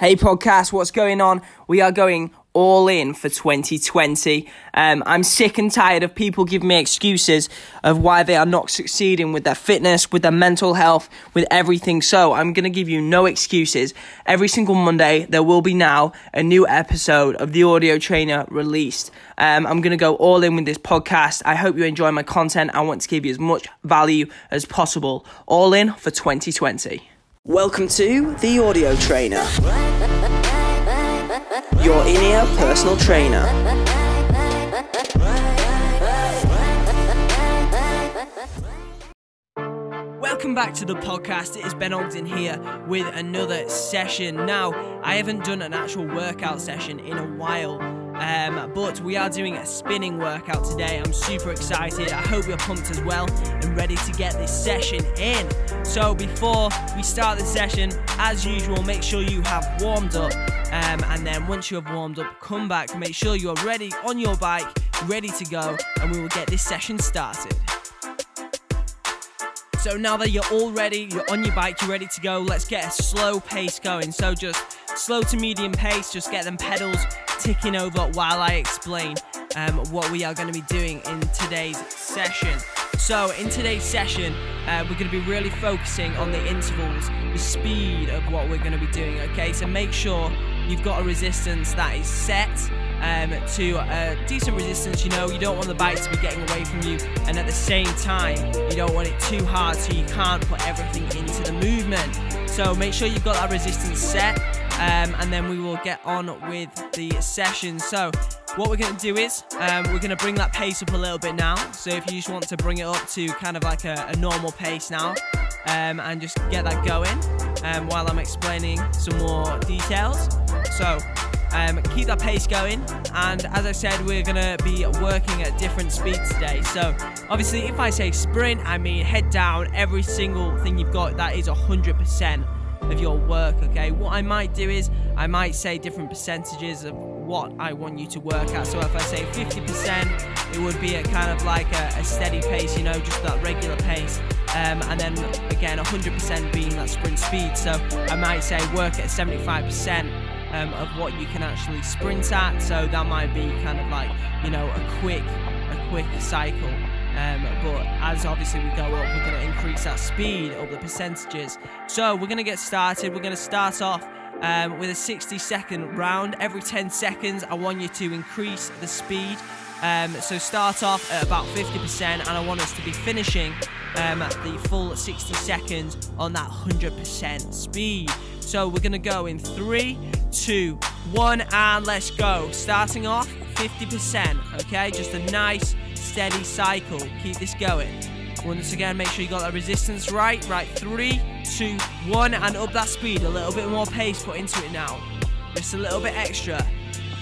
Hey podcast, what's going on? We are going all in for 2020. Um, I'm sick and tired of people giving me excuses of why they are not succeeding with their fitness, with their mental health, with everything. So I'm going to give you no excuses. Every single Monday, there will be now a new episode of the Audio Trainer released. Um, I'm going to go all in with this podcast. I hope you enjoy my content. I want to give you as much value as possible. All in for 2020. Welcome to the Audio Trainer, your in ear personal trainer. Welcome back to the podcast. It is Ben Ogden here with another session. Now, I haven't done an actual workout session in a while. Um, but we are doing a spinning workout today. I'm super excited. I hope you're pumped as well and ready to get this session in. So before we start the session, as usual, make sure you have warmed up. Um, and then once you have warmed up, come back, make sure you're ready on your bike, ready to go, and we will get this session started. So now that you're all ready, you're on your bike, you're ready to go, let's get a slow pace going. So just slow to medium pace, just get them pedals ticking over while I explain um, what we are going to be doing in today's session. So, in today's session, uh, we're going to be really focusing on the intervals, the speed of what we're going to be doing, okay? So, make sure you've got a resistance that is set um, to a decent resistance. You know, you don't want the bike to be getting away from you, and at the same time, you don't want it too hard so you can't put everything into the movement. So, make sure you've got that resistance set um, and then we will get on with the session. So, what we're going to do is um, we're going to bring that pace up a little bit now. So, if you just want to bring it up to kind of like a, a normal pace now um, and just get that going um, while I'm explaining some more details. So, um, keep that pace going. And as I said, we're to be working at different speeds today. So, obviously, if I say sprint, I mean head down, every single thing you've got, that is 100% of your work, okay? What I might do is I might say different percentages of what I want you to work at. So if I say 50%, it would be a kind of like a, a steady pace, you know, just that regular pace. Um, and then again, 100% being that sprint speed. So I might say work at 75%. Um, of what you can actually sprint at, so that might be kind of like you know a quick, a quick cycle. Um, but as obviously we go up, we're going to increase that speed up the percentages. So we're going to get started. We're going to start off um, with a 60 second round. Every 10 seconds, I want you to increase the speed. Um, so start off at about 50%, and I want us to be finishing um, at the full 60 seconds on that 100% speed. So we're going to go in three, two, one, and let's go. Starting off 50%, okay? Just a nice steady cycle. Keep this going. Once again, make sure you got that resistance right. Right, three, two, one, and up that speed. A little bit more pace put into it now. Just a little bit extra.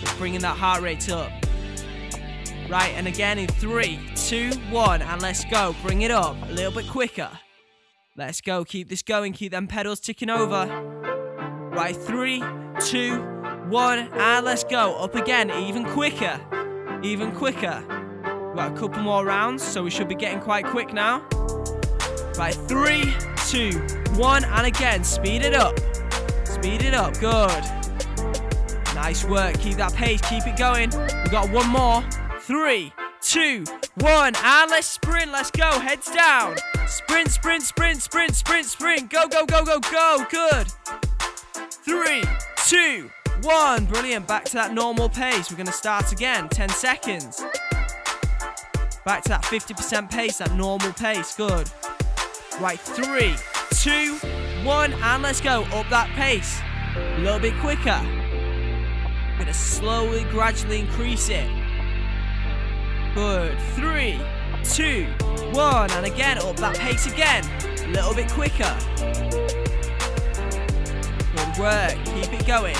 Just bringing that heart rate up. Right, and again in three, two, one, and let's go. Bring it up a little bit quicker. Let's go. Keep this going. Keep them pedals ticking over. Right, three, two, one, and let's go. Up again, even quicker. Even quicker. We've got a couple more rounds, so we should be getting quite quick now. Right, three, two, one, and again, speed it up. Speed it up, good. Nice work, keep that pace, keep it going. We've got one more. Three, two, one, and let's sprint, let's go, heads down. Sprint, sprint, sprint, sprint, sprint, sprint. Go, go, go, go, go, good. Three, two, one, brilliant. Back to that normal pace. We're gonna start again, 10 seconds. Back to that 50% pace, that normal pace. Good. Right, three, two, one, and let's go. Up that pace. A little bit quicker. We're gonna slowly, gradually increase it. Good. Three, two, one, and again, up that pace again. A little bit quicker. Work. Keep it going.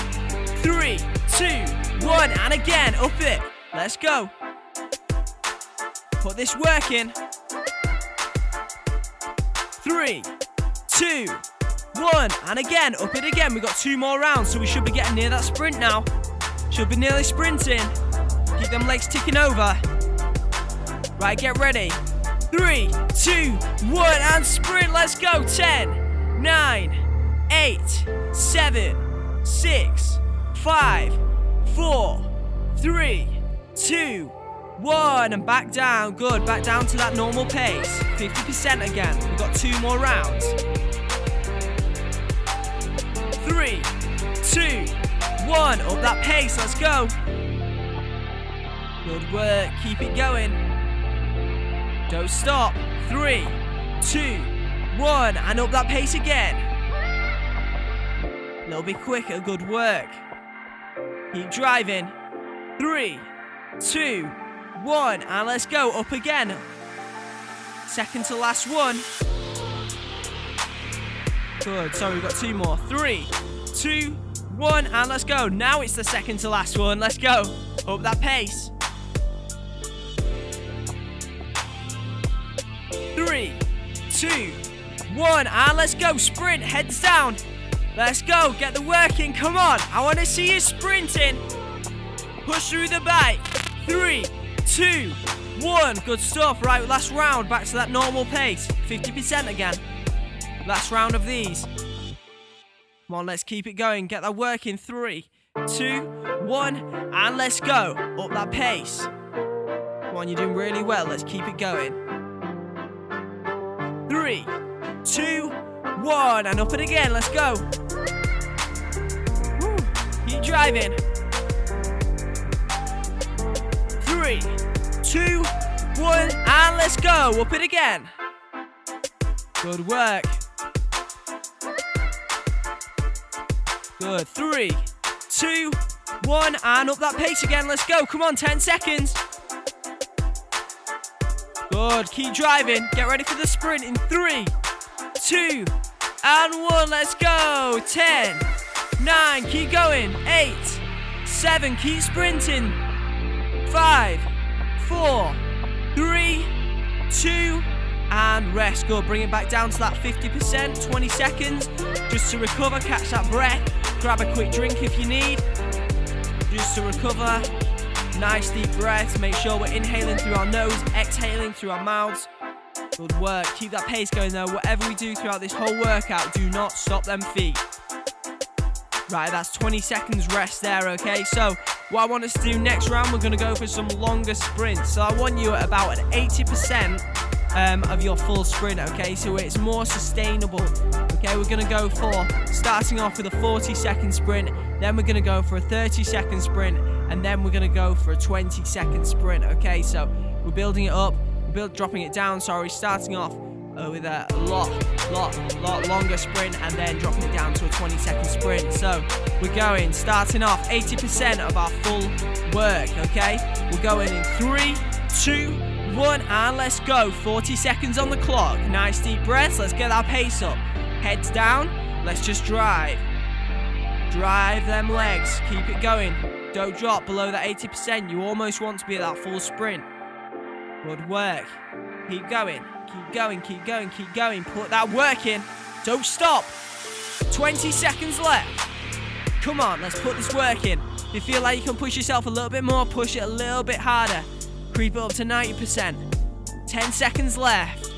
Three, two, one, and again, up it. Let's go. Put this work in. Three, two, one, and again, up it again. We've got two more rounds, so we should be getting near that sprint now. Should be nearly sprinting. Keep them legs ticking over. Right, get ready. Three, two, one, and sprint. Let's go. Ten, nine, eight, seven, six, Five, four, three, two, one. And back down. Good. Back down to that normal pace. 50% again. We've got two more rounds. Three, two, one. Up that pace. Let's go. Good work. Keep it going. Don't stop. Three, two, one. And up that pace again. Little bit quicker. Good work. Keep driving. Three, two, one. And let's go. Up again. Second to last one. Good. Sorry, we've got two more. Three, two, one. And let's go. Now it's the second to last one. Let's go. Up that pace. Three, two, one. And let's go. Sprint. Heads down. Let's go. Get the work in. Come on. I want to see you sprinting. Push through the bike. Three, two, one. Good stuff. Right, last round. Back to that normal pace. 50% again. Last round of these. Come on, let's keep it going. Get that work in. Three, two, one. And let's go. Up that pace. Come on, you're doing really well. Let's keep it going. Three, two, one. And up it again. Let's go. Woo. Keep driving. Three, two, one, and let's go. Up it again. Good work. Good. Three, two, one, and up that pace again. Let's go. Come on, 10 seconds. Good. Keep driving. Get ready for the sprint in three, two, and one. Let's go. Ten, nine, keep going. 8, 7, keep sprinting. 5, 4, 3, 2, and rest. Good. Bring it back down to that 50%, 20 seconds, just to recover, catch that breath. Grab a quick drink if you need, just to recover. Nice deep breaths. Make sure we're inhaling through our nose, exhaling through our mouths. Good work. Keep that pace going though. Whatever we do throughout this whole workout, do not stop them feet. Right, that's 20 seconds rest there, okay? So, what I want us to do next round, we're going to go for some longer sprints. So, I want you at about an 80% um, of your full sprint, okay? So, it's more sustainable, okay? We're going to go for starting off with a 40 second sprint, then we're going to go for a 30 second sprint, and then we're going to go for a 20 second sprint, okay? So, we're building it up, build, dropping it down, sorry, starting off uh, with a lot, lot, lot longer sprint and then dropping it down to a 20 second sprint. So we're going, starting off 80% of our full work, okay? We're going in three, two, one, and let's go. 40 seconds on the clock. Nice deep breaths. Let's get our pace up. Heads down. Let's just drive. Drive them legs. Keep it going. Don't drop below that 80%. You almost want to be at that full sprint. Good work. Keep going. Keep going, keep going, keep going. Put that work in. Don't stop. 20 seconds left. Come on, let's put this work in. If you feel like you can push yourself a little bit more, push it a little bit harder. Creep it up to 90%. 10 seconds left.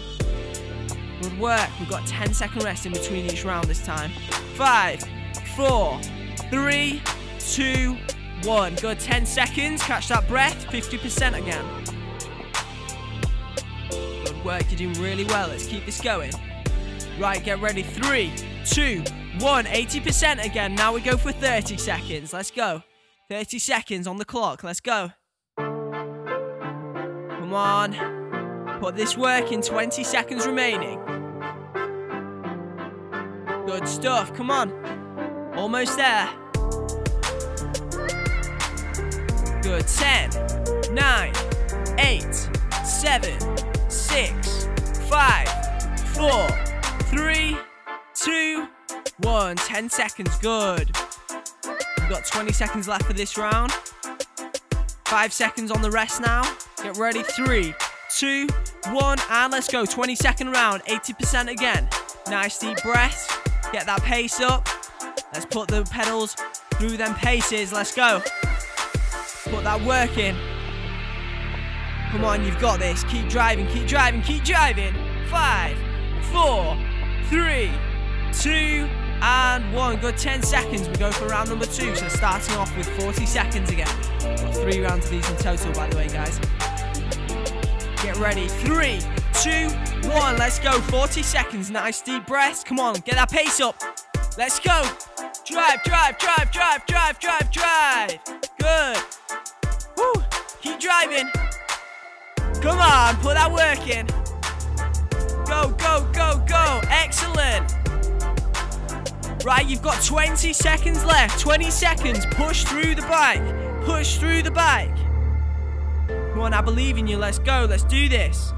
Good work. We've got 10 second rest in between each round this time. Five, four, three, two, one. Good. 10 seconds. Catch that breath. 50% again work. You're doing really well. Let's keep this going. Right, get ready. Three, two, one. 80% again. Now we go for 30 seconds. Let's go. 30 seconds on the clock. Let's go. Come on. Put this work in. 20 seconds remaining. Good stuff. Come on. Almost there. Good. 10, 9, 8, 7, six, five, four, three, two, one. Ten seconds. Good. We've got 20 seconds left for this round. Five seconds on the rest now. Get ready. Three, two, one, and let's go. 20 second round. 80% again. Nice deep breath, Get that pace up. Let's put the pedals through them paces. Let's go. Put that work in. Come on, you've got this. Keep driving, keep driving, keep driving. Five, four, three, two, and one. Good 10 seconds. We go for round number two. So starting off with 40 seconds again. Got three rounds of these in total, by the way, guys. Get ready. Three, two, one. Let's go. 40 seconds. Nice deep breaths. Come on, get that pace up. Let's go. Drive, drive, drive, drive, drive, drive, drive. Good. Woo. Keep driving. Come on, put that work in. Go, go, go, go. Excellent. Right, you've got 20 seconds left. 20 seconds. Push through the bike. Push through the bike. Come on, I believe in you. Let's go. Let's do this.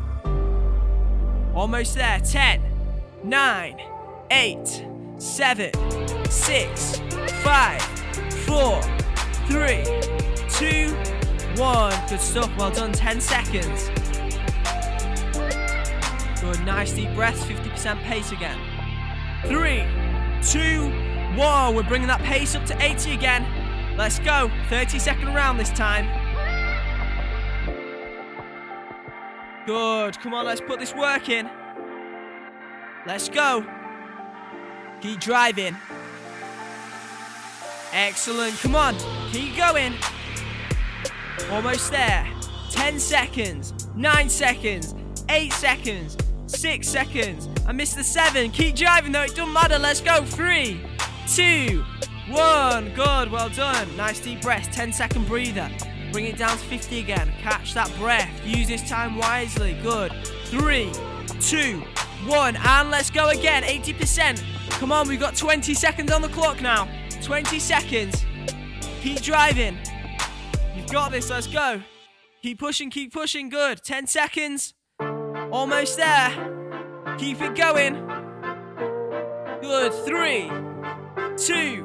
Almost there. 10, 9, 8, 7, 6, 5, 4, 3, 2, 1. Good stuff. Well done. 10 seconds. Good. Nice deep breaths. 50% pace again. Three, two, one. We're bringing that pace up to 80 again. Let's go. 30 second round this time. Good. Come on, let's put this work in. Let's go. Keep driving. Excellent. Come on. Keep going. Almost there. 10 seconds. 9 seconds. 8 seconds. Six seconds. I missed the seven. Keep driving though. It doesn't matter. Let's go. Three, two, one. Good. Well done. Nice deep breath. 10 second breather. Bring it down to 50 again. Catch that breath. Use this time wisely. Good. Three, two, one. And let's go again. 80%. Come on. We've got 20 seconds on the clock now. 20 seconds. Keep driving. Got this. Let's go. Keep pushing. Keep pushing. Good. 10 seconds. Almost there. Keep it going. Good. Three, two,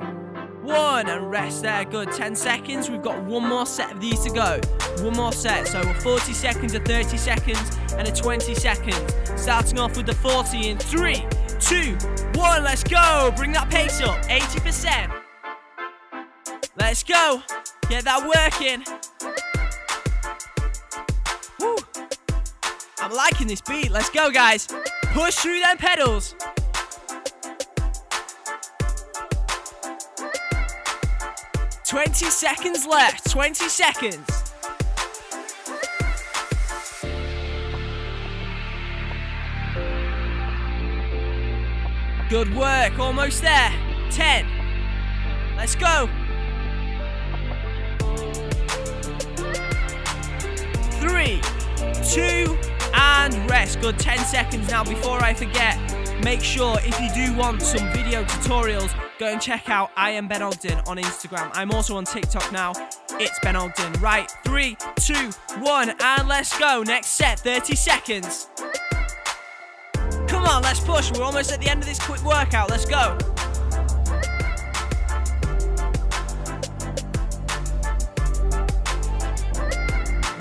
one, and rest there. Good. 10 seconds. We've got one more set of these to go. One more set. So 40 seconds, a 30 seconds, and a 20 seconds. Starting off with the 40 in three, two, one. Let's go. Bring that pace up. 80%. Let's go. Get that working. Woo. I'm liking this beat. Let's go, guys. Push through them pedals. Twenty seconds left. Twenty seconds. Good work. Almost there. Ten. Let's go. Three, two, and rest. Good 10 seconds now before I forget. Make sure if you do want some video tutorials, go and check out I am Ben Ogden on Instagram. I'm also on TikTok now. It's Ben Ogden. Right, three, two, one, and let's go. Next set, 30 seconds. Come on, let's push. We're almost at the end of this quick workout. Let's go.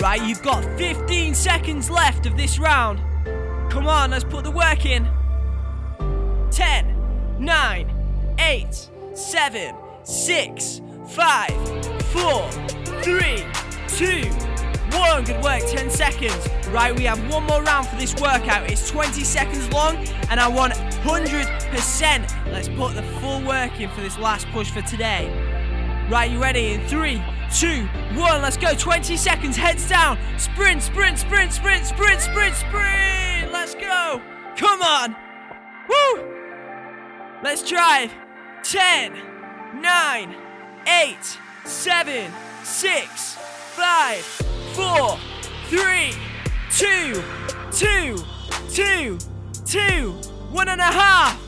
Right, you've got 15 seconds left of this round. Come on, let's put the work in. 10, 9, 8, 7, 6, 5, 4, 3, 2, 1. Good work, 10 seconds. Right, we have one more round for this workout. It's 20 seconds long, and I want 100%. Let's put the full work in for this last push for today. Right, you ready? In three, two, one. Let's go. 20 seconds. Heads down. Sprint, sprint, sprint, sprint, sprint, sprint, sprint. Let's go. Come on. Woo. Let's drive. 10, 9, 8, 7, 6, 5, 4, 3, 2, 2, 2, 2, one and a half,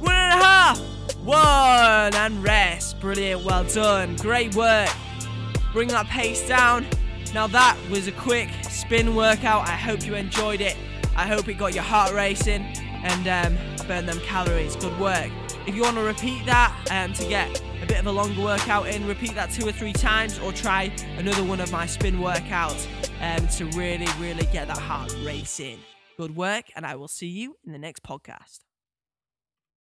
one and a half, one, and rest. Brilliant. Well done. Great work. Bring that pace down. Now that was a quick spin workout. I hope you enjoyed it. I hope it got your heart racing and um, burned them calories. Good work. If you want to repeat that um, to get a bit of a longer workout in, repeat that two or three times or try another one of my spin workouts um, to really, really get that heart racing. Good work, and I will see you in the next podcast.